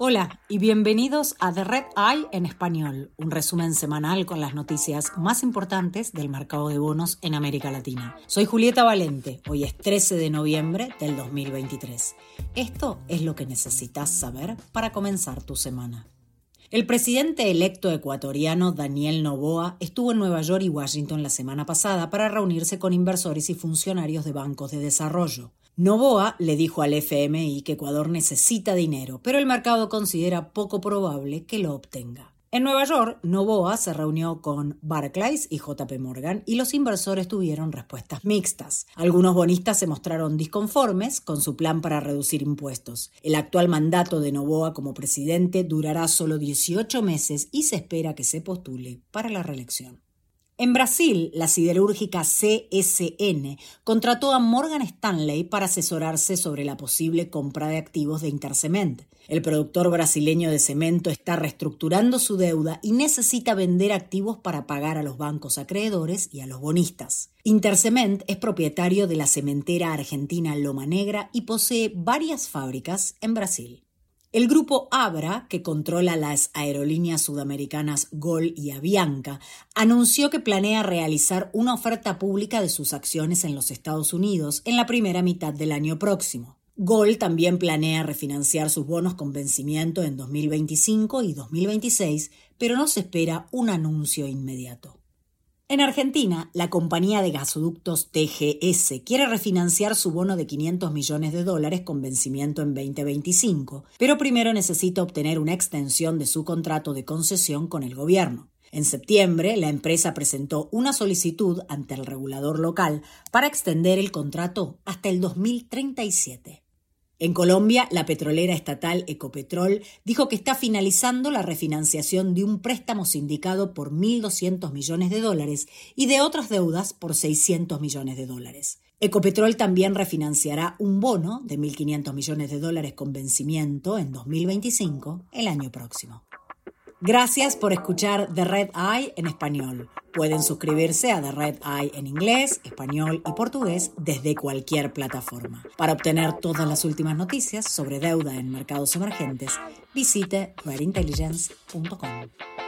Hola y bienvenidos a The Red Eye en español, un resumen semanal con las noticias más importantes del mercado de bonos en América Latina. Soy Julieta Valente, hoy es 13 de noviembre del 2023. Esto es lo que necesitas saber para comenzar tu semana. El presidente electo ecuatoriano Daniel Noboa estuvo en Nueva York y Washington la semana pasada para reunirse con inversores y funcionarios de bancos de desarrollo. Novoa le dijo al FMI que Ecuador necesita dinero, pero el mercado considera poco probable que lo obtenga. En Nueva York, Novoa se reunió con Barclays y JP Morgan y los inversores tuvieron respuestas mixtas. Algunos bonistas se mostraron disconformes con su plan para reducir impuestos. El actual mandato de Novoa como presidente durará solo 18 meses y se espera que se postule para la reelección. En Brasil, la siderúrgica CSN contrató a Morgan Stanley para asesorarse sobre la posible compra de activos de Intercement. El productor brasileño de cemento está reestructurando su deuda y necesita vender activos para pagar a los bancos acreedores y a los bonistas. Intercement es propietario de la cementera argentina Loma Negra y posee varias fábricas en Brasil. El grupo Abra, que controla las aerolíneas sudamericanas Gol y Avianca, anunció que planea realizar una oferta pública de sus acciones en los Estados Unidos en la primera mitad del año próximo. Gol también planea refinanciar sus bonos con vencimiento en 2025 y 2026, pero no se espera un anuncio inmediato. En Argentina, la compañía de gasoductos TGS quiere refinanciar su bono de 500 millones de dólares con vencimiento en 2025, pero primero necesita obtener una extensión de su contrato de concesión con el gobierno. En septiembre, la empresa presentó una solicitud ante el regulador local para extender el contrato hasta el 2037. En Colombia, la petrolera estatal Ecopetrol dijo que está finalizando la refinanciación de un préstamo sindicado por 1.200 millones de dólares y de otras deudas por 600 millones de dólares. Ecopetrol también refinanciará un bono de 1.500 millones de dólares con vencimiento en 2025 el año próximo. Gracias por escuchar The Red Eye en español. Pueden suscribirse a The Red Eye en inglés, español y portugués desde cualquier plataforma. Para obtener todas las últimas noticias sobre deuda en mercados emergentes, visite redintelligence.com.